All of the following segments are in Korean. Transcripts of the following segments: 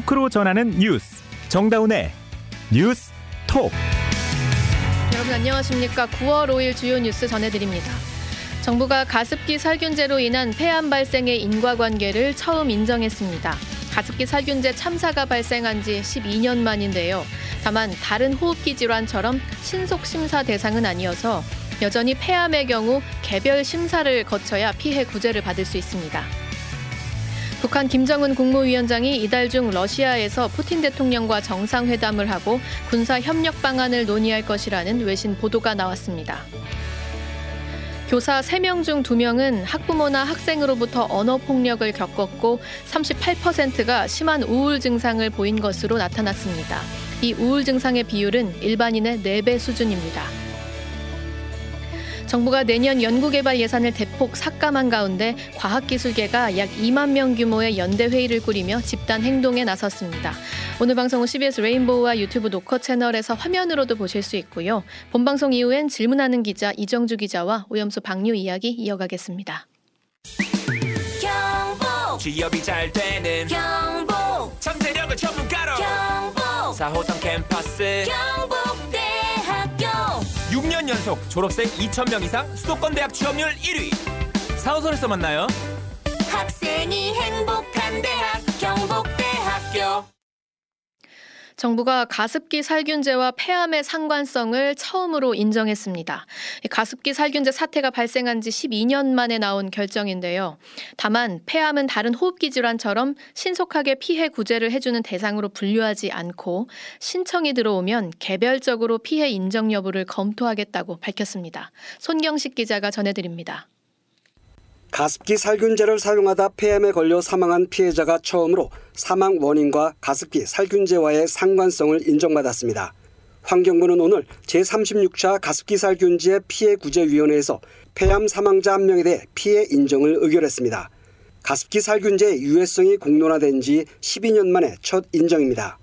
토크로 전하는 뉴스 정다운의 뉴스 톡 여러분 안녕하십니까? 9월 5일 주요 뉴스 전해드립니다. 정부가 가습기 살균제로 인한 폐암 발생의 인과관계를 처음 인정했습니다. 가습기 살균제 참사가 발생한 지 12년 만인데요. 다만 다른 호흡기 질환처럼 신속 심사 대상은 아니어서 여전히 폐암의 경우 개별 심사를 거쳐야 피해 구제를 받을 수 있습니다. 북한 김정은 국무위원장이 이달 중 러시아에서 푸틴 대통령과 정상회담을 하고 군사 협력 방안을 논의할 것이라는 외신 보도가 나왔습니다. 교사 3명 중 2명은 학부모나 학생으로부터 언어 폭력을 겪었고 38%가 심한 우울 증상을 보인 것으로 나타났습니다. 이 우울 증상의 비율은 일반인의 4배 수준입니다. 정부가 내년 연구개발 예산을 대폭 삭감한 가운데 과학기술계가 약 2만 명 규모의 연대 회의를 꾸리며 집단 행동에 나섰습니다. 오늘 방송은 CBS 레인보우와 유튜브 노커 채널에서 화면으로도 보실 수 있고요. 본 방송 이후엔 질문하는 기자 이정주 기자와 오염수 방류 이야기 이어가겠습니다. 취업이 잘 되는 경북 잠재력을 전문가로 경북 4호선 캠퍼스 6년 연속 졸업생 2,000명 이상 수도권 대학 취업률 1위. 4호선에서 만나요. 학생이 행복한 대학 경북대학교 정부가 가습기 살균제와 폐암의 상관성을 처음으로 인정했습니다. 이 가습기 살균제 사태가 발생한 지 12년 만에 나온 결정인데요. 다만 폐암은 다른 호흡기 질환처럼 신속하게 피해 구제를 해주는 대상으로 분류하지 않고 신청이 들어오면 개별적으로 피해 인정 여부를 검토하겠다고 밝혔습니다. 손경식 기자가 전해드립니다. 가습기 살균제를 사용하다 폐암에 걸려 사망한 피해자가 처음으로 사망 원인과 가습기 살균제와의 상관성을 인정받았습니다. 환경부는 오늘 제36차 가습기 살균제 피해 구제위원회에서 폐암 사망자 한 명에 대해 피해 인정을 의결했습니다. 가습기 살균제의 유해성이 공론화된 지 12년 만에 첫 인정입니다.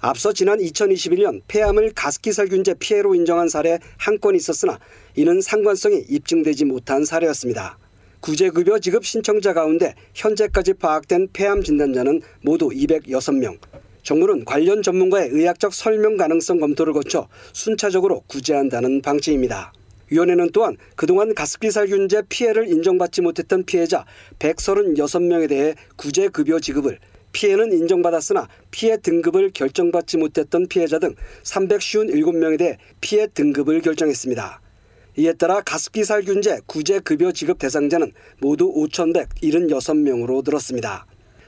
앞서 지난 2021년 폐암을 가습기 살균제 피해로 인정한 사례 한 건 있었으나 이는 상관성이 입증되지 못한 사례였습니다. 구제급여 지급 신청자 가운데 현재까지 파악된 폐암 진단자는 모두 206명. 정부는 관련 전문가의 의학적 설명 가능성 검토를 거쳐 순차적으로 구제한다는 방침입니다. 위원회는 또한 그동안 가습기 살균제 피해를 인정받지 못했던 피해자 136명에 대해 구제급여 지급을 피해는 인정받았으나 피해 등급을 결정받지 못했던 피해자 등 357명에 대해 피해 등급을 결정했습니다. 이에 따라 가습기 살균제 구제 급여 지급 대상자는 모두 5,176명으로 늘었습니다.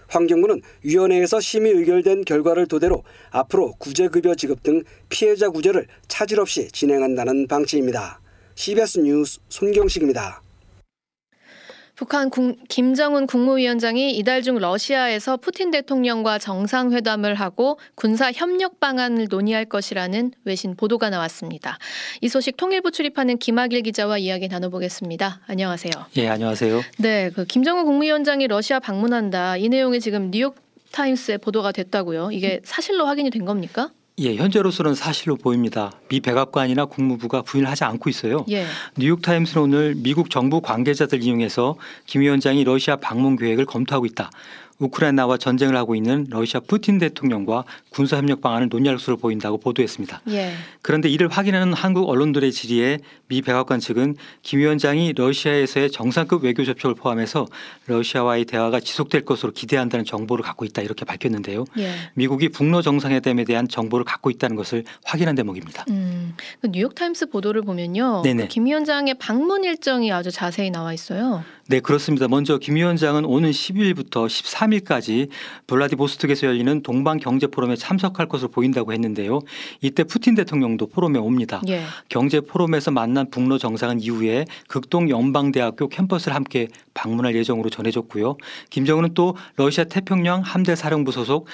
환경부는 위원회에서 심의 의결된 결과를 토대로 앞으로 구제 급여 지급 등 피해자 구제를 차질 없이 진행한다는 방침입니다. CBS 뉴스 손경식입니다. 북한 국, 김정은 국무위원장이 이달 중 러시아에서 푸틴 대통령과 정상회담을 하고 군사 협력 방안을 논의할 것이라는 외신 보도가 나왔습니다. 이 소식 통일부 출입하는 김학일 기자와 이야기 나눠보겠습니다. 안녕하세요. 예, 안녕하세요. 네, 그 김정은 국무위원장이 러시아 방문한다. 이 내용이 지금 뉴욕 타임스에 보도가 됐다고요. 이게 사실로 확인이 된 겁니까? 예, 현재로서는 사실로 보입니다. 미 백악관이나 국무부가 부인하지 않고 있어요. 예. 뉴욕 타임스는 오늘 미국 정부 관계자들 이용해서 김 위원장이 러시아 방문 계획을 검토하고 있다. 우크라이나와 전쟁을 하고 있는 러시아 푸틴 대통령과 군사 협력 방안을 논의할 것으로 보인다고 보도했습니다. 예. 그런데 이를 확인하는 한국 언론들의 질의에 미 백악관 측은 김 위원장이 러시아에서의 정상급 외교 접촉을 포함해서 러시아와의 대화가 지속될 것으로 기대한다는 정보를 갖고 있다 이렇게 밝혔는데요. 예. 미국이 북러 정상회담에 대한 정보를 갖고 있다는 것을 확인한 대목입니다. 음, 그 뉴욕 타임스 보도를 보면요. 네네. 그김 위원장의 방문 일정이 아주 자세히 나와 있어요. 네, 그렇습니다. 먼저 김 위원장은 오는 10일부터 13일까지 블라디보스톡에서 열리는 동방 경제 포럼에 참석할 것으로 보인다고 했는데요. 이때 푸틴 대통령도 포럼에 옵니다. 예. 경제 포럼에서 만난 북러 정상은 이후에 극동 연방대학교 캠퍼스를 함께 방문할 예정으로 전해졌고요. 김정은은 또 러시아 태평양 함대 사령부 소속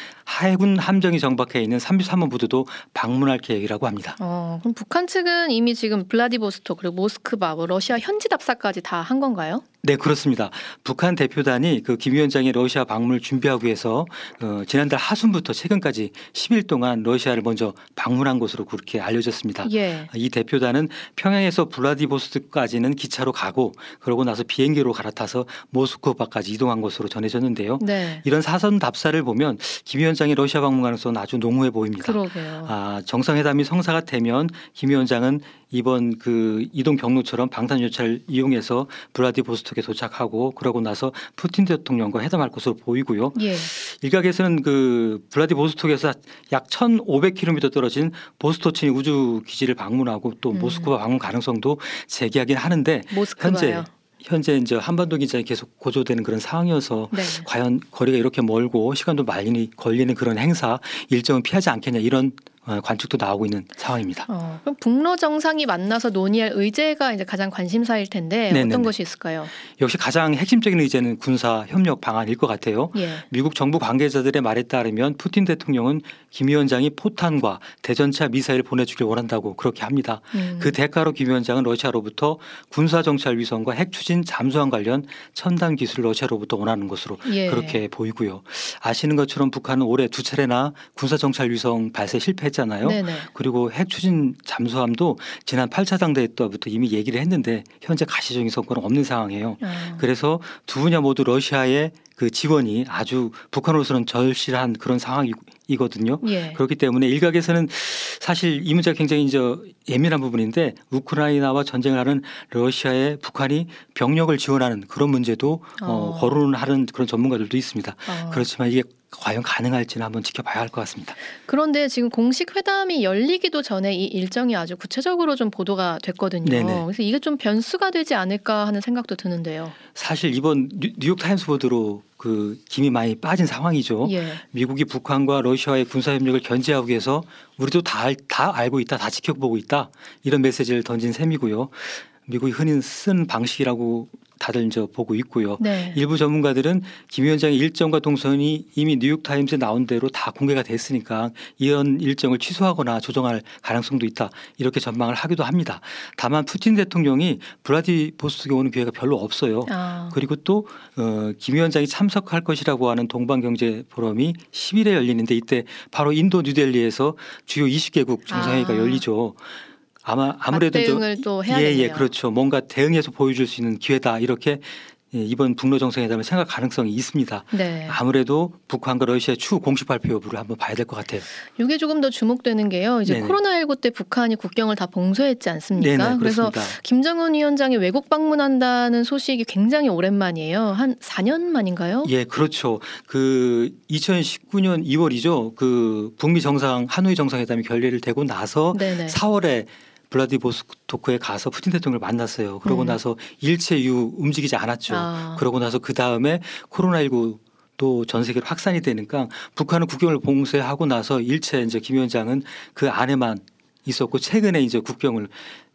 해군 함정이 정박해 있는 33번 부두도 방문할 계획이라고 합니다. 어, 그럼 북한 측은 이미 지금 블라디보스토크 그리고 모스크바, 뭐 러시아 현지 답사까지 다 한 건가요? 네, 그렇습니다. 북한 대표단이 그 김 위원장의 러시아 방문을 준비하기 위해서 어, 지난달 하순부터 최근까지 10일 동안 러시아를 먼저 방문한 것으로 그렇게 알려졌습니다. 예. 이 대표단은 평양에서 블라디보스토크까지는 기차로 가고 그러고 나서 비행기로 갈아타서 모스크바까지 이동한 것으로 전해졌는데요. 네. 이런 사선 답사를 보면 김 위원장의 러시아 방문 가능성은 아주 농후해 보입니다. 그러게요. 아, 정상회담이 성사가 되면 김 위원장은 이번 그 이동 경로처럼 방탄유차를 이용해서 블라디보스톡에 도착하고 그러고 나서 푸틴 대통령과 회담할 것으로 보이고요. 예. 일각에서는 그 블라디보스톡에서 약 1,500km 떨어진 보스토친 우주 기지를 방문하고 또 음. 모스크바 방문 가능성도 제기하긴 하는데 현재 모스크바요. 현재 이제 한반도 기장이 계속 고조되는 그런 상황이어서 네. 과연 거리가 이렇게 멀고 시간도 많이 걸리는 그런 행사 일정은 피하지 않겠냐 이런 어, 관측도 나오고 있는 상황입니다. 어, 그럼 북러 정상이 만나서 논의할 의제가 이제 가장 관심사일 텐데 네네네. 어떤 것이 있을까요? 역시 가장 핵심적인 의제는 군사 협력 방안일 것 같아요. 예. 미국 정부 관계자들의 말에 따르면 푸틴 대통령은 김 위원장이 포탄과 대전차 미사일 보내주길 원한다고 그렇게 합니다. 음. 그 대가로 김 위원장은 러시아로부터 군사 정찰 위성과 핵 추진 잠수함 관련 첨단 기술을 러시아로부터 원하는 것으로 예. 그렇게 보이고요. 아시는 것처럼 북한은 올해 두 차례나 군사 정찰 위성 발사 실패했 잖아요. 네네. 그리고 핵 추진 잠수함도 지난 8차 당대회 때부터 이미 얘기를 했는데 현재 가시적인 성과는 없는 상황이에요. 아, 그래서 두 분야 모두 러시아의 그 지원이 아주 북한으로서는 절실한 그런 상황이 거든요. 예. 그렇기 때문에 일각에서는 사실 이 문제가 굉장히 이제 예민한 부분인데 우크라이나와 전쟁을 하는 러시아에 북한이 병력을 지원하는 그런 문제도 어, 어. 거론하는 그런 전문가들도 있습니다. 어. 그렇지만 이게 과연 가능할지는 한번 지켜봐야 할 것 같습니다. 그런데 지금 공식 회담이 열리기도 전에 이 일정이 아주 구체적으로 좀 보도가 됐거든요. 네네. 그래서 이게 좀 변수가 되지 않을까 하는 생각도 드는데요. 사실 이번 뉴- 뉴욕 타임스 보도로 그 김이 많이 빠진 상황이죠. 예. 미국이 북한과 러시아의 군사 협력을 견제하기 위해서 우리도 다, 알- 다 알고 있다, 다 지켜보고 있다 이런 메시지를 던진 셈이고요. 미국이 흔히 쓴 방식이라고 다들 이제 보고 있고요. 네. 일부 전문가들은 김 위원장의 일정과 동선이 이미 뉴욕 타임즈에 나온 대로 다 공개가 됐으니까 이런 일정을 취소하거나 조정할 가능성도 있다 이렇게 전망을 하기도 합니다. 다만 푸틴 대통령이 블라디보스톡에 오는 기회가 별로 없어요. 아, 그리고 또 어, 김 위원장이 참석할 것이라고 하는 동방경제 포럼이 10일에 열리는데 이때 바로 인도 뉴델리에서 주요 20개국 정상회의가 아. 열리죠. 아마 아무래도 좀- 맞대응을 또 예, 해야겠네요. 예, 그렇죠. 뭔가 대응해서 보여줄 수 있는 기회다 이렇게 예, 이번 북러 정상회담을 생각 가능성이 있습니다. 네. 아무래도 북한과 러시아의 추후 공식 발표 여부를 한번 봐야 될 것 같아요. 이게 조금 더 주목되는 게요. 이제 네네. 코로나19 때 북한이 국경을 다 봉쇄했지 않습니까? 네네, 그래서. 김정은 위원장이 외국 방문한다는 소식이 굉장히 오랜만이에요. 한 4년 만인가요? 예, 그렇죠. 그 2019년 2월이죠. 그 북미 정상 하노이 정상회담이 결례를 되고 나서 네네. 4월에 블라디보스토크에 가서 푸틴 대통령을 만났어요. 그러고 음. 나서 일체 이후 움직이지 않았죠. 아. 그러고 나서 그 다음에 코로나19 또 전 세계로 확산이 되니까 북한은 국경을 봉쇄하고 나서 일체 이제 김 위원장은 그 안에만 있었고 최근에 이제 국경을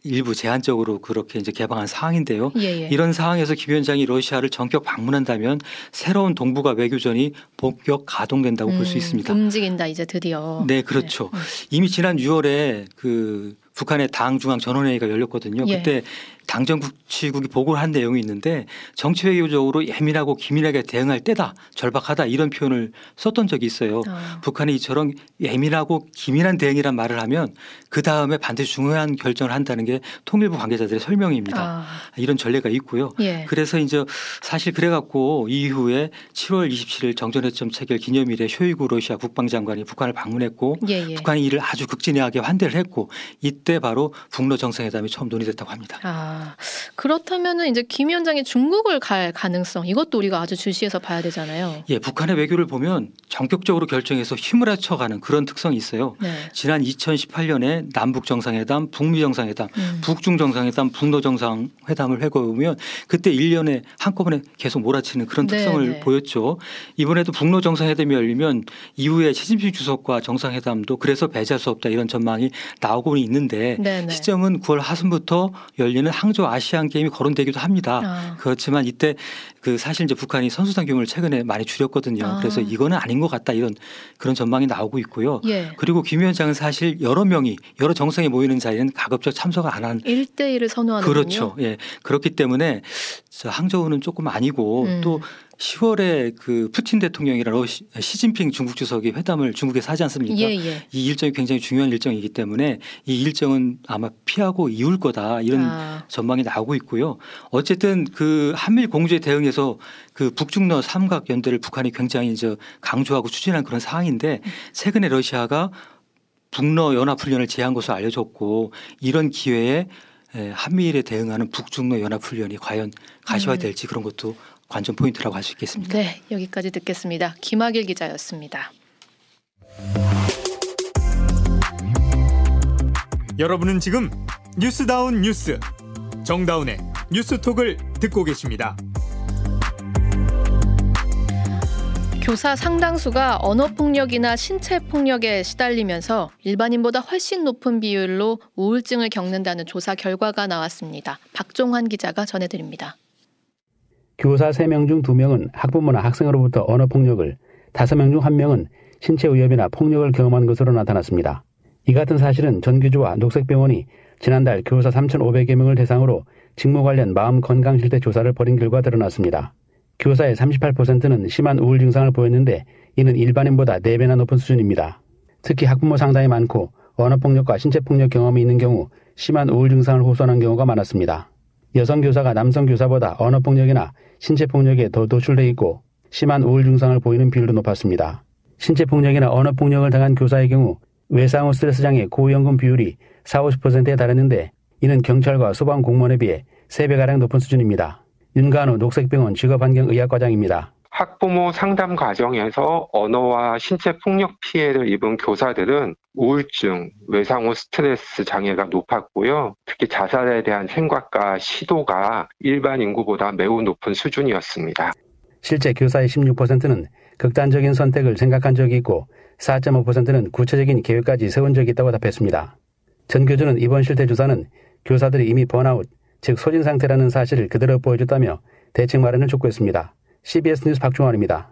일부 제한적으로 그렇게 이제 개방한 상황인데요. 예, 예. 이런 상황에서 김 위원장이 러시아를 전격 방문한다면 새로운 동북아 외교전이 본격 가동된다고 볼수 음, 있습니다. 움직인다 이제 드디어. 네, 그렇죠. 네. 음. 이미 지난 6월에 그 북한의 당 중앙 전원회의가 열렸거든요. 예. 그때 당정국치국이 보고를 한 내용이 있는데 정치 외교적으로 예민하고 기민하게 대응할 때다, 절박하다 이런 표현을 썼던 적이 있어요. 아, 북한이 이처럼 예민하고 기민한 대응이란 말을 하면 그 다음에 반드시 중요한 결정을 한다는 게 통일부 관계자들의 설명입니다. 아, 이런 전례가 있고요. 예. 그래서 이제 사실 그래갖고 이후에 7월 27일 정전회점 체결 기념일에 쇼이구 러시아 국방장관이 북한을 방문했고 예, 예. 북한이 이를 아주 극진하게 환대를 했고 이때 바로 북러 정상회담이 처음 논의됐다고 합니다. 아, 그렇다면은 이제 김 위원장이 중국을 갈 가능성 이것도 우리가 아주 주시해서 봐야 되잖아요. 예, 북한의 외교를 보면 전격적으로 결정해서 힘을 합쳐가는 그런 특성이 있어요. 네. 지난 2018년에 남북 정상회담, 북미 정상회담, 음. 북중 정상회담, 북러 정상회담을 해보면 그때 1년에 한꺼번에 계속 몰아치는 그런 네, 특성을 네. 보였죠. 이번에도 북러 정상회담이 열리면 이후에 시진핑 주석과 정상회담도 그래서 배제할 수 없다 이런 전망이 나오고는 있는데 네네. 시점은 9월 하순부터 열리는 항저우 아시안 게임이 거론되기도 합니다. 아, 그렇지만 이때 그 사실 이제 북한이 선수단 규모를 최근에 많이 줄였거든요. 아. 그래서 이거는 아닌 것 같다 이런 그런 전망이 나오고 있고요. 예. 그리고 김 위원장은 사실 여러 명이 여러 정상이 모이는 자리는 가급적 참석 안 한. 1대1을 선호하는군요. 그렇죠. 예. 그렇기 때문에 저 항저우는 조금 아니고 음. 또 10월에 그 푸틴 대통령이랑 러시, 시진핑 중국 주석이 회담을 중국에서 하지 않습니까? 예, 예. 이 일정이 굉장히 중요한 일정이기 때문에 이 일정은 아마 피하고 이을 거다 이런 아, 전망이 나오고 있고요. 어쨌든 그 한밀 공조에 대응해서 그 북중러 삼각 연대를 북한이 굉장히 이제 강조하고 추진한 그런 상황인데 최근에 러시아가 북러 연합 훈련을 제안한 것으로 알려졌고 이런 기회에 에, 한미일에 대응하는 북중러 연합 훈련이 과연 가시화될지 그런 것도 관전 포인트라고 할 수 있겠습니다. 네, 여기까지 듣겠습니다. 김학일 기자였습니다. 여러분은 지금 뉴스다운 뉴스 정다운의 뉴스톡을 듣고 계십니다. 교사 상당수가 언어 폭력이나 신체 폭력에 시달리면서 일반인보다 훨씬 높은 비율로 우울증을 겪는다는 조사 결과가 나왔습니다. 박종환 기자가 전해드립니다. 교사 3명 중 2명은 학부모나 학생으로부터 언어 폭력을, 5명 중 1명은 신체 위협이나 폭력을 경험한 것으로 나타났습니다. 이 같은 사실은 전교조와 녹색병원이 지난달 교사 3,500여 명을 대상으로 직무 관련 마음 건강 실태 조사를 벌인 결과 드러났습니다. 교사의 38%는 심한 우울 증상을 보였는데 이는 일반인보다 4배나 높은 수준입니다. 특히 학부모 상당히 많고 언어 폭력과 신체 폭력 경험이 있는 경우 심한 우울 증상을 호소하는 경우가 많았습니다. 여성 교사가 남성 교사보다 언어 폭력이나 신체 폭력에 더 노출돼 있고 심한 우울 증상을 보이는 비율도 높았습니다. 신체 폭력이나 언어 폭력을 당한 교사의 경우 외상 후 스트레스 장애 고위험군 비율이 4, 50%에 달했는데 이는 경찰과 소방 공무원에 비해 3배가량 높은 수준입니다. 윤간우 녹색병원 직업환경의학과장입니다. 학부모 상담 과정에서 언어와 신체 폭력 피해를 입은 교사들은 우울증, 외상 후 스트레스 장애가 높았고요. 특히 자살에 대한 생각과 시도가 일반 인구보다 매우 높은 수준이었습니다. 실제 교사의 16%는 극단적인 선택을 생각한 적이 있고 4.5%는 구체적인 계획까지 세운 적이 있다고 답했습니다. 전 교주는 이번 실태 조사는 교사들이 이미 번아웃, 즉 소진 상태라는 사실을 그대로 보여줬다며 대책 마련을 촉구했습니다. CBS 뉴스 박중환입니다.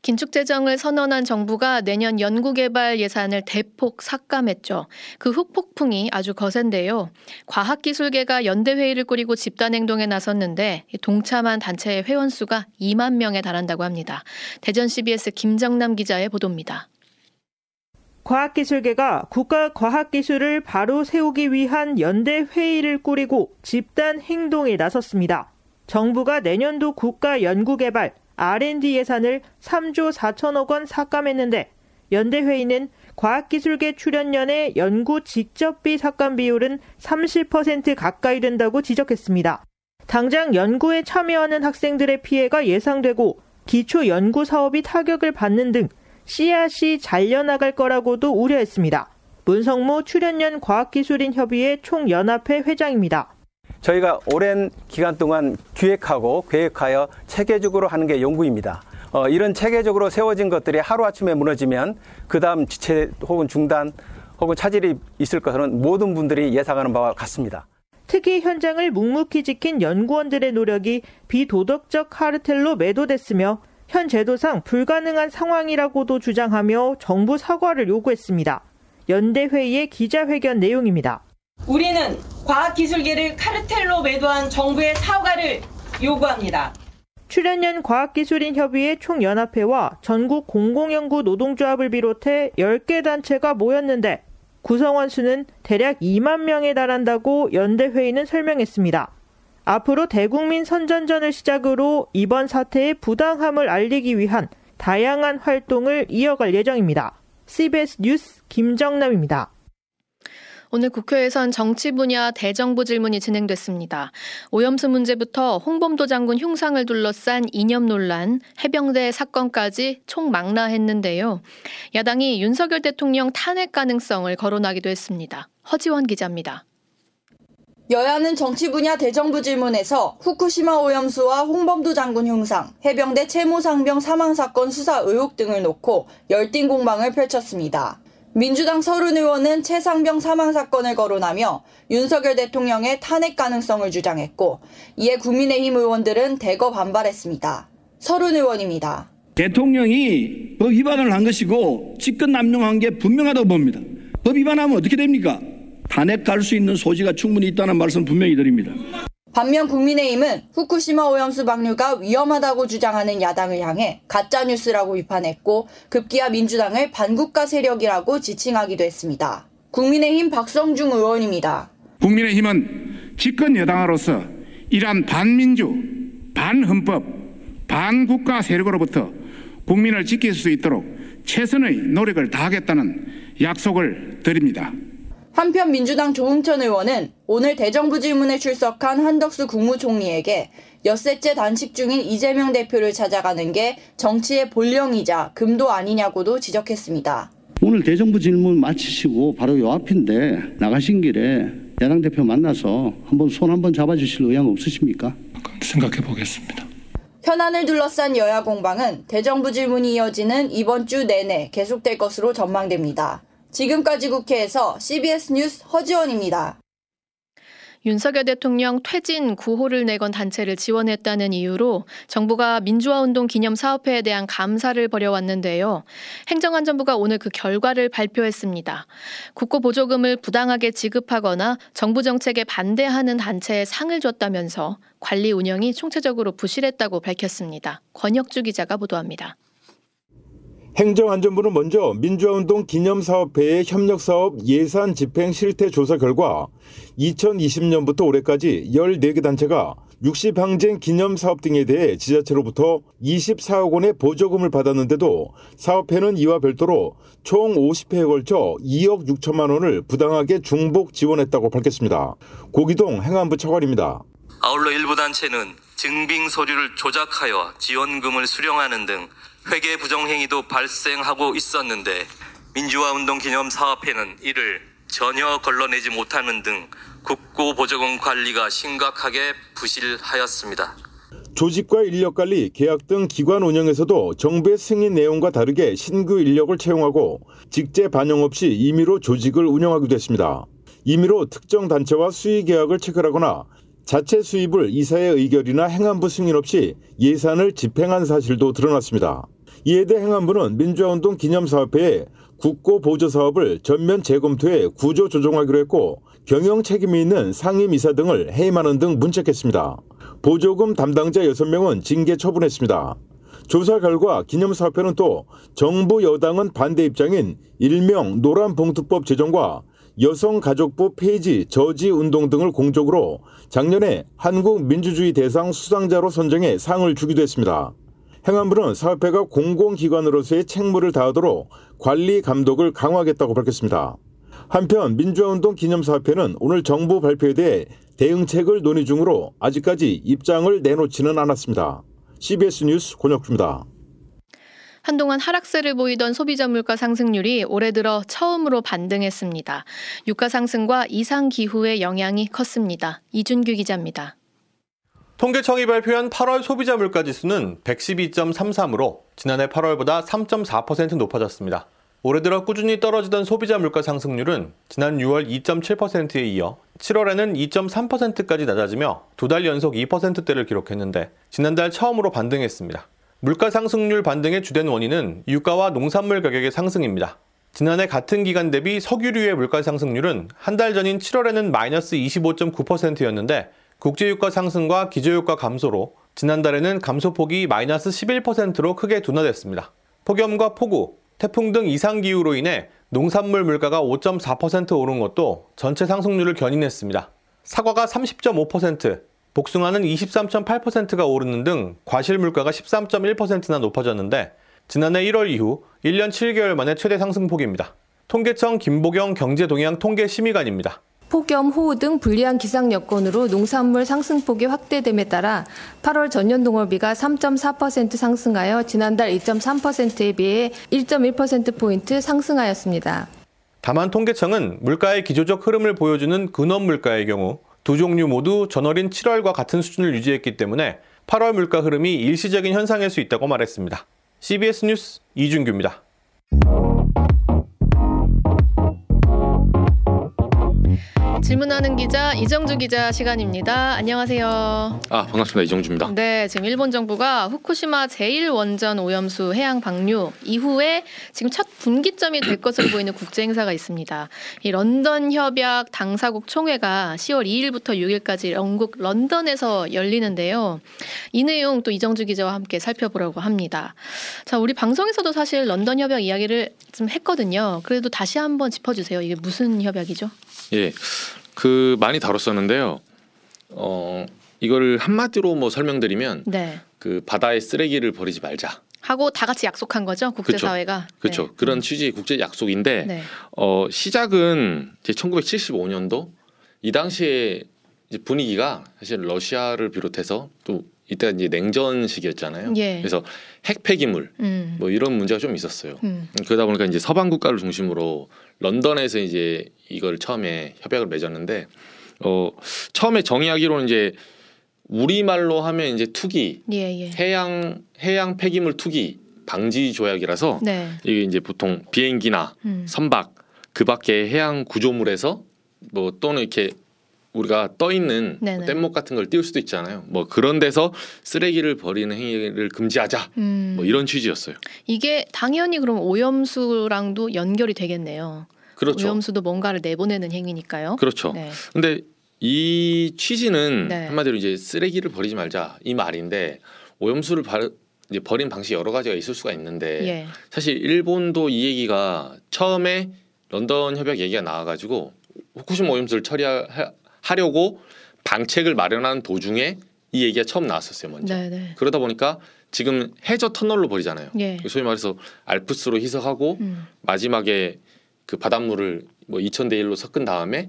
긴축 재정을 선언한 정부가 내년 연구개발 예산을 대폭 삭감했죠. 그 흑폭풍이 아주 거센데요. 과학기술계가 연대회의를 꾸리고 집단행동에 나섰는데 동참한 단체의 회원 수가 2만 명에 달한다고 합니다. 대전 CBS 김정남 기자의 보도입니다. 과학기술계가 국가 과학기술을 바로 세우기 위한 연대 회의를 꾸리고 집단 행동에 나섰습니다. 정부가 내년도 국가 연구개발 R&D 예산을 3조 4천억 원 삭감했는데 연대 회의는 과학기술계 출연연의 연구 직접비 삭감 비율은 30% 가까이 된다고 지적했습니다. 당장 연구에 참여하는 학생들의 피해가 예상되고 기초 연구 사업이 타격을 받는 등 씨앗이 잘려나갈 거라고도 우려했습니다. 문성무 출연연 과학기술인 협의회 총연합회 회장입니다. 저희가 오랜 기간 동안 기획하고 계획하여 체계적으로 하는 게 연구입니다. 어, 이런 체계적으로 세워진 것들이 하루아침에 무너지면 그 다음 지체 혹은 중단 혹은 차질이 있을 것은 모든 분들이 예상하는 바와 같습니다. 특히 현장을 묵묵히 지킨 연구원들의 노력이 비도덕적 카르텔로 매도됐으며 현 제도상 불가능한 상황이라고도 주장하며 정부 사과를 요구했습니다. 연대 회의의 기자회견 내용입니다. 우리는 과학기술계를 카르텔로 매도한 정부의 사과를 요구합니다. 출연연 과학기술인 협의회 총연합회와 전국 공공연구 노동조합을 비롯해 10개 단체가 모였는데 구성원 수는 대략 2만 명에 달한다고 연대회의는 설명했습니다. 앞으로 대국민 선전전을 시작으로 이번 사태의 부당함을 알리기 위한 다양한 활동을 이어갈 예정입니다. CBS 뉴스 김정남입니다. 오늘 국회에선 정치 분야 대정부 질문이 진행됐습니다. 오염수 문제부터 홍범도 장군 흉상을 둘러싼 이념 논란, 해병대 사건까지 총망라했는데요. 야당이 윤석열 대통령 탄핵 가능성을 거론하기도 했습니다. 허지원 기자입니다. 여야는 정치 분야 대정부 질문에서 후쿠시마 오염수와 홍범도 장군 흉상, 해병대 채모 상병 사망 사건 수사 의혹 등을 놓고 열띤 공방을 펼쳤습니다. 민주당 서른 의원은 최상병 사망 사건을 거론하며 윤석열 대통령의 탄핵 가능성을 주장했고 이에 국민의힘 의원들은 대거 반발했습니다. 서른 의원입니다. 대통령이 법 위반을 한 것이고 직권 남용한 게 분명하다고 봅니다. 법 위반하면 어떻게 됩니까? 탄핵 갈수 있는 소지가 충분히 있다는 말씀 분명히 드립니다. 반면 국민의힘은 후쿠시마 오염수 방류가 위험하다고 주장하는 야당을 향해 가짜뉴스라고 비판했고 급기야 민주당을 반국가 세력이라고 지칭하기도 했습니다. 국민의힘 박성중 의원입니다. 국민의힘은 집권 여당으로서 이러한 반민주, 반헌법, 반국가 세력으로부터 국민을 지킬 수 있도록 최선의 노력을 다하겠다는 약속을 드립니다. 한편 민주당 조응천 의원은 오늘 대정부 질문에 출석한 한덕수 국무총리에게 엿새째 단식 중인 이재명 대표를 찾아가는 게 정치의 본령이자 금도 아니냐고도 지적했습니다. 오늘 대정부 질문 마치시고 바로 요 앞인데 나가신 길에 야당 대표 만나서 한번 손 한번 잡아주실 의향 없으십니까? 생각해 보겠습니다. 현안을 둘러싼 여야 공방은 대정부 질문이 이어지는 이번 주 내내 계속될 것으로 전망됩니다. 지금까지 국회에서 CBS 뉴스 허지원입니다. 윤석열 대통령 퇴진 구호를 내건 단체를 지원했다는 이유로 정부가 민주화운동 기념 사업회에 대한 감사를 벌여왔는데요. 행정안전부가 오늘 그 결과를 발표했습니다. 국고 보조금을 부당하게 지급하거나 정부 정책에 반대하는 단체에 상을 줬다면서 관리 운영이 총체적으로 부실했다고 밝혔습니다. 권혁주 기자가 보도합니다. 행정안전부는 먼저 민주화운동 기념사업회의 협력사업 예산 집행 실태 조사 결과 2020년부터 올해까지 14개 단체가 60항쟁 기념사업 등에 대해 지자체로부터 24억 원의 보조금을 받았는데도 사업회는 이와 별도로 총 50회에 걸쳐 2억 6천만 원을 부당하게 중복 지원했다고 밝혔습니다. 고기동 행안부 차관입니다. 아울러 일부 단체는 증빙 서류를 조작하여 지원금을 수령하는 등 회계 부정행위도 발생하고 있었는데 민주화운동 기념 사업회는 이를 전혀 걸러내지 못하는 등 국고 보조금 관리가 심각하게 부실하였습니다. 조직과 인력 관리, 계약 등 기관 운영에서도 정부의 승인 내용과 다르게 신규 인력을 채용하고 직제 반영 없이 임의로 조직을 운영하기도 했습니다. 임의로 특정 단체와 수의 계약을 체결하거나 자체 수입을 이사의 의결이나 행안부 승인 없이 예산을 집행한 사실도 드러났습니다. 이에 대해 행안부는 민주화운동 기념사업회에 국고 보조 사업을 전면 재검토해 구조 조정하기로 했고 경영 책임이 있는 상임이사 등을 해임하는 등 문책했습니다. 보조금 담당자 6명은 징계 처분했습니다. 조사 결과 기념사업회는 또 정부 여당은 반대 입장인 일명 노란봉투법 제정과 여성가족부 폐지 저지 운동 등을 공적으로 작년에 한국민주주의 대상 수상자로 선정해 상을 주기도 했습니다. 행안부는 사업회가 공공기관으로서의 책무를 다하도록 관리 감독을 강화하겠다고 밝혔습니다. 한편 민주화운동 기념사업회는 오늘 정부 발표에 대해 대응책을 논의 중으로 아직까지 입장을 내놓지는 않았습니다. CBS 뉴스 권혁주입니다. 한동안 하락세를 보이던 소비자 물가 상승률이 올해 들어 처음으로 반등했습니다. 유가 상승과 이상 기후의 영향이 컸습니다. 이준규 기자입니다. 통계청이 발표한 8월 소비자 물가 지수는 112.33으로 지난해 8월보다 3.4% 높아졌습니다. 올해 들어 꾸준히 떨어지던 소비자 물가 상승률은 지난 6월 2.7%에 이어 7월에는 2.3%까지 낮아지며 두 달 연속 2%대를 기록했는데 지난달 처음으로 반등했습니다. 물가 상승률 반등의 주된 원인은 유가와 농산물 가격의 상승입니다. 지난해 같은 기간 대비 석유류의 물가 상승률은 한 달 전인 7월에는 마이너스 25.9%였는데 국제유가 상승과 기저유가 감소로 지난달에는 감소폭이 마이너스 11%로 크게 둔화됐습니다. 폭염과 폭우, 태풍 등 이상기후로 인해 농산물 물가가 5.4% 오른 것도 전체 상승률을 견인했습니다. 사과가 30.5%, 복숭아는 23.8%가 오르는 등 과실 물가가 13.1%나 높아졌는데 지난해 1월 이후 1년 7개월 만에 최대 상승폭입니다. 통계청 김보경 경제동향 통계심의관입니다. 폭염, 호우 등 불리한 기상 여건으로 농산물 상승폭이 확대됨에 따라 8월 전년 동월비가 3.4% 상승하여 지난달 2.3%에 비해 1.1%포인트 상승하였습니다. 다만 통계청은 물가의 기조적 흐름을 보여주는 근원 물가의 경우 두 종류 모두 전월인 7월과 같은 수준을 유지했기 때문에 8월 물가 흐름이 일시적인 현상일 수 있다고 말했습니다. CBS 뉴스 이준규입니다. 질문하는 기자 이정주 기자 시간입니다. 안녕하세요. 아 반갑습니다 이정주입니다. 네, 지금 일본 정부가 후쿠시마 제1원전 오염수 해양 방류 이후에 지금 첫 분기점이 될 것으로 보이는 국제 행사가 있습니다. 이 런던 협약 당사국 총회가 10월 2일부터 6일까지 영국 런던에서 열리는데요. 이 내용 또 이정주 기자와 함께 살펴보려고 합니다. 자, 우리 방송에서도 사실 런던 협약 이야기를 좀 했거든요. 그래도 다시 한번 짚어주세요. 이게 무슨 협약이죠? 예, 그 많이 다뤘었는데요. 어 이거를 한마디로 뭐 설명드리면 네. 그 바다에 쓰레기를 버리지 말자. 하고 다 같이 약속한 거죠 국제사회가. 그렇죠. 네. 그런 취지의 국제 약속인데 네. 어 시작은 이제 1975년도 이 당시에 이제 분위기가 사실 러시아를 비롯해서 또 이때가 이제 냉전 시기였잖아요. 예. 그래서 핵 폐기물 음. 뭐 이런 문제가 좀 있었어요. 음. 그러다 보니까 이제 서방 국가를 중심으로 런던에서 이제 이걸 처음에 협약을 맺었는데 어 처음에 정의하기로는 이제 우리말로 하면 이제 투기 예, 예. 해양 해양 폐기물 투기 방지 조약이라서 네. 이게 이제 보통 비행기나 음. 선박 그 밖에 해양 구조물에서 뭐 또는 이렇게 우리가 떠 있는 네네. 뗏목 같은 걸 띄울 수도 있잖아요. 뭐 그런 데서 쓰레기를 버리는 행위를 금지하자. 음. 뭐 이런 취지였어요. 이게 당연히 그럼 오염수랑도 연결이 되겠네요. 그렇죠. 오염수도 뭔가를 내보내는 행위니까요. 그렇죠. 네. 근데 이 취지는 네. 한마디로 이제 쓰레기를 버리지 말자 이 말인데 오염수를 바, 이제 버린 방식이 여러 가지가 있을 수가 있는데 예. 사실 일본도 이 얘기가 처음에 런던 협약 얘기가 나와가지고 후쿠시마 오염수를 처리하 려고 방책을 마련하는 도중에 이 얘기가 처음 나왔었어요 먼저. 네, 네. 그러다 보니까 지금 해저 터널로 버리잖아요. 예. 소위 말해서 알프스로 희석하고 음. 마지막에 그 바닷물을 뭐 2000대 1로 섞은 다음에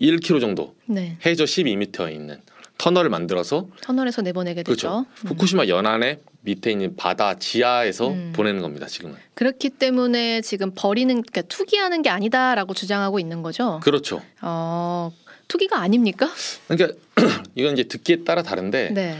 1km 정도 네. 해저 12m에 있는 터널을 만들어서 터널에서 내보내게 되죠. 그렇죠. 후쿠시마 연안에 밑에 있는 바다 지하에서 음. 보내는 겁니다. 지금은. 그렇기 때문에 지금 버리는 그러니까 투기하는 게 아니다라고 주장하고 있는 거죠. 그렇죠. 어, 투기가 아닙니까? 그러니까 이건 이제 듣기에 따라 다른데 네.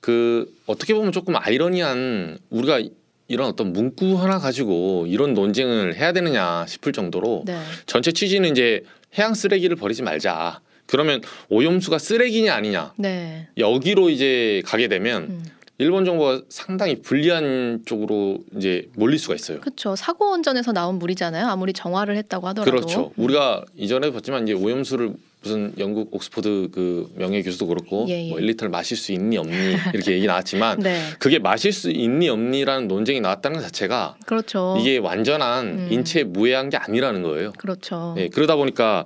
그 어떻게 보면 조금 아이러니한 우리가 이런 어떤 문구 하나 가지고 이런 논쟁을 해야 되느냐 싶을 정도로 네. 전체 취지는 이제 해양 쓰레기를 버리지 말자. 그러면 오염수가 쓰레기냐 아니냐 네. 여기로 이제 가게 되면 음. 일본 정부가 상당히 불리한 쪽으로 이제 몰릴 수가 있어요. 그렇죠. 사고 원전에서 나온 물이잖아요. 아무리 정화를 했다고 하더라도. 그렇죠. 우리가 이전에 봤지만 이제 오염수를 무슨 영국 옥스퍼드 그 명예 교수도 그렇고 예, 예. 뭐 1리터를 마실 수 있니 없니 이렇게 얘기 나왔지만 네. 그게 마실 수 있니 없니라는 논쟁이 나왔다는 것 자체가 그렇죠. 이게 완전한 음. 인체에 무해한 게 아니라는 거예요. 그렇죠. 네, 그러다 보니까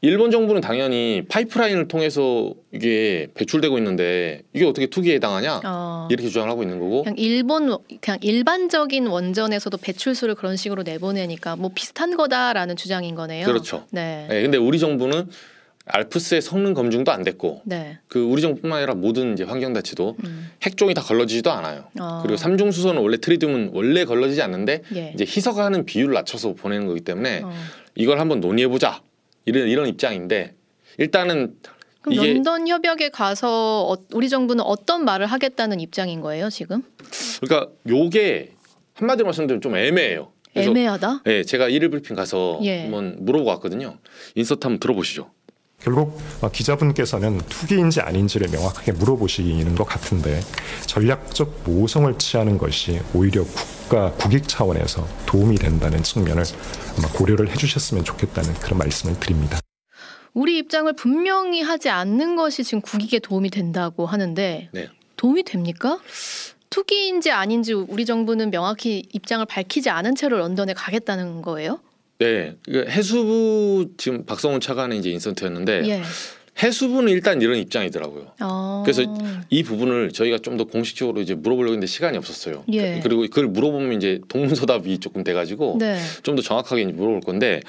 일본 정부는 당연히 파이프라인을 통해서 이게 배출되고 있는데 이게 어떻게 투기에 해당하냐 어. 이렇게 주장을 하고 있는 거고 그냥 일본 그냥 일반적인 원전에서도 배출수를 그런 식으로 내보내니까 뭐 비슷한 거다라는 주장인 거네요. 그렇죠. 네. 네, 근데 우리 정부는 알프스의 성능 검증도 안 됐고 네. 그 우리 정부뿐만 아니라 모든 이제 환경단체도 음. 핵종이 다 걸러지지도 않아요. 어. 그리고 삼중 수소는 원래 트리듐은 원래 걸러지지 않는데 예. 이제 희석하는 비율을 낮춰서 보내는 거기 때문에 어. 이걸 한번 논의해 보자 이런 이런 입장인데 일단은 그럼 런던 협약에 가서 어- 우리 정부는 어떤 말을 하겠다는 입장인 거예요 지금? 그러니까 요게 한마디로 말씀드리면 좀 애매해요. 애매하다. 네, 제가 일일 브리핑 가서 예. 한번 물어보고 왔거든요. 인서트 한번 들어보시죠. 결국 어, 기자분께서는 투기인지 아닌지를 명확하게 물어보시는 것 같은데 전략적 모성을 취하는 것이 오히려 국가 국익 차원에서 도움이 된다는 측면을 아마 고려를 해주셨으면 좋겠다는 그런 말씀을 드립니다. 우리 입장을 분명히 하지 않는 것이 지금 국익에 도움이 된다고 하는데 네. 도움이 됩니까? 투기인지 아닌지 우리 정부는 명확히 입장을 밝히지 않은 채로 런던에 가겠다는 거예요? 네, 이거 해수부 지금 박성훈 차관의 이제 인서트였는데 예. 해수부는 일단 이런 입장이더라고요. 어. 그래서 이 부분을 저희가 좀 더 공식적으로 이제 물어보려고 했는데 시간이 없었어요. 예. 그리고 그걸 물어보면 이제 동문서답이 조금 돼가지고 네. 좀더 정확하게 이제 물어볼 건데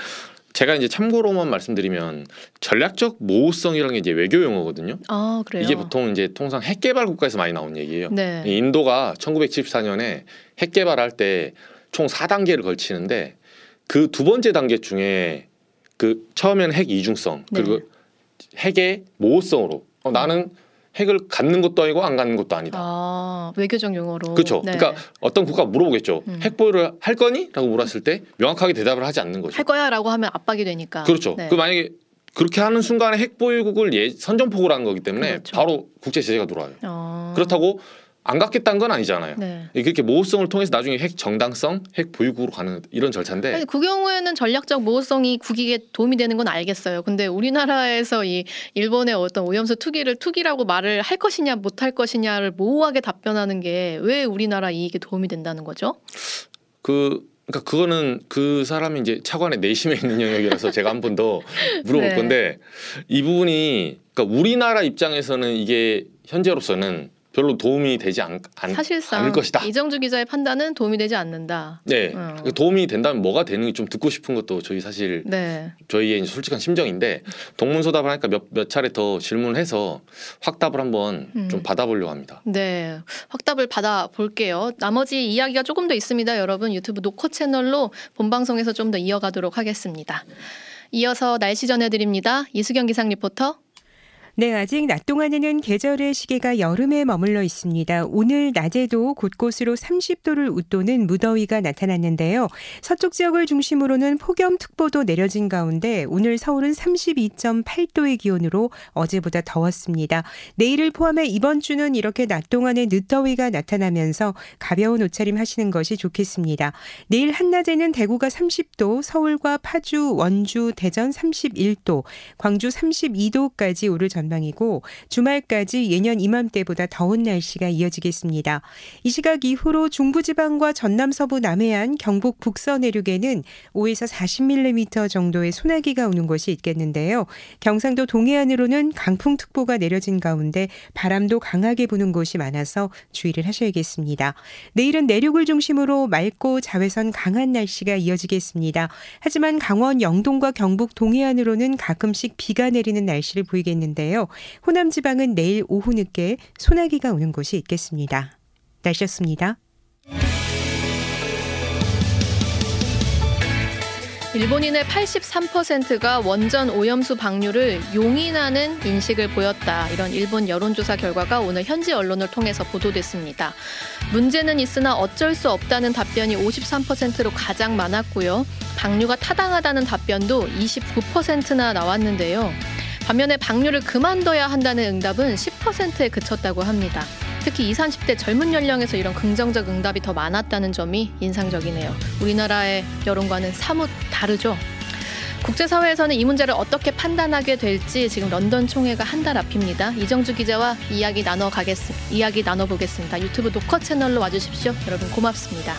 제가 이제 참고로만 말씀드리면 전략적 모호성이라는 게 이제 외교 용어거든요. 아. 이게 보통 이제 통상 핵 개발 국가에서 많이 나온 얘기예요. 네. 이 인도가 1974년에 핵 개발할 때 총 4단계를 걸치는데 그 두 번째 단계 중에 그 처음에는 핵 이중성 그리고 네. 핵의 모호성으로 어, 나는 핵을 갖는 것도 아니고 안 갖는 것도 아니다. 아 외교적 용어로. 그렇죠. 네. 그러니까 어떤 국가가 물어보겠죠. 음. 핵 보유를 할 거니? 라고 물었을 때 명확하게 대답을 하지 않는 거죠. 할 거야라고 하면 압박이 되니까. 그렇죠. 네. 그 만약에 그렇게 하는 순간에 핵 보유국을 예, 선전포고를 한 거기 때문에 그렇죠. 바로 국제 제재가 들어와요. 어. 그렇다고 안 갖겠다는 건 아니잖아요. 네. 그렇게 모호성을 통해서 나중에 핵 정당성, 핵 보유국으로 가는 이런 절차인데 아니, 그 경우에는 전략적 모호성이 국익에 도움이 되는 건 알겠어요. 근데 우리나라에서 이 일본의 어떤 오염수 투기를 투기라고 말을 할 것이냐 못 할 것이냐를 모호하게 답변하는 게 왜 우리나라 이익에 도움이 된다는 거죠? 그 그러니까 그거는 그 사람이 이제 차관의 내심에 있는 영역이라서 제가 한 번 더 물어볼 네. 건데 이 부분이 그러니까 우리나라 입장에서는 이게 현재로서는 별로 도움이 되지 않, 않, 사실상 않을 것이다. 이정주 기자의 판단은 도움이 되지 않는다. 네, 어. 도움이 된다면 뭐가 되는지 좀 듣고 싶은 것도 저희 사실 네. 저희의 솔직한 심정인데 동문서답을 하니까 몇, 몇 차례 더 질문해서 확답을 한번 음. 좀 받아보려고 합니다. 네, 확답을 받아 볼게요. 나머지 이야기가 조금 더 있습니다, 여러분. 유튜브 노컷 채널로 본 방송에서 좀 더 이어가도록 하겠습니다. 이어서 날씨 전해드립니다. 이수경 기상 리포터. 네, 아직 낮 동안에는 계절의 시계가 여름에 머물러 있습니다. 오늘 낮에도 곳곳으로 30도를 웃도는 무더위가 나타났는데요. 서쪽 지역을 중심으로는 폭염특보도 내려진 가운데 오늘 서울은 32.8도의 기온으로 어제보다 더웠습니다. 내일을 포함해 이번 주는 이렇게 낮 동안에 늦더위가 나타나면서 가벼운 옷차림 하시는 것이 좋겠습니다. 내일 한낮에는 대구가 30도, 서울과 파주, 원주, 대전 31도, 광주 32도까지 오를 전망 이고 주말까지 예년 이맘때보다 더운 날씨가 이어지겠습니다. 이 시각 이후로 중부지방과 전남 서부 남해안, 경북 북서 내륙에는 5에서 40mm 정도의 소나기가 오는 곳이 있겠는데요. 경상도 동해안으로는 강풍특보가 내려진 가운데 바람도 강하게 부는 곳이 많아서 주의를 하셔야겠습니다. 내일은 내륙을 중심으로 맑고 자외선 강한 날씨가 이어지겠습니다. 하지만 강원 영동과 경북 동해안으로는 가끔씩 비가 내리는 날씨를 보이겠는데요. 호남 지방은 내일 오후 늦게 소나기가 오는 곳이 있겠습니다. 날씨였습니다. 일본인의 83%가 원전 오염수 방류를 용인하는 인식을 보였다. 이런 일본 여론조사 결과가 오늘 현지 언론을 통해서 보도됐습니다. 문제는 있으나 어쩔 수 없다는 답변이 53%로 가장 많았고요. 방류가 타당하다는 답변도 29%나 나왔는데요. 반면에 방류를 그만둬야 한다는 응답은 10%에 그쳤다고 합니다. 특히 20, 30대 젊은 연령에서 이런 긍정적 응답이 더 많았다는 점이 인상적이네요. 우리나라의 여론과는 사뭇 다르죠. 국제사회에서는 이 문제를 어떻게 판단하게 될지 지금 런던 총회가 한 달 앞입니다. 이정주 기자와 이야기 나눠 가겠습니다. 이야기 나눠보겠습니다. 유튜브 녹화 채널로 와주십시오. 여러분 고맙습니다.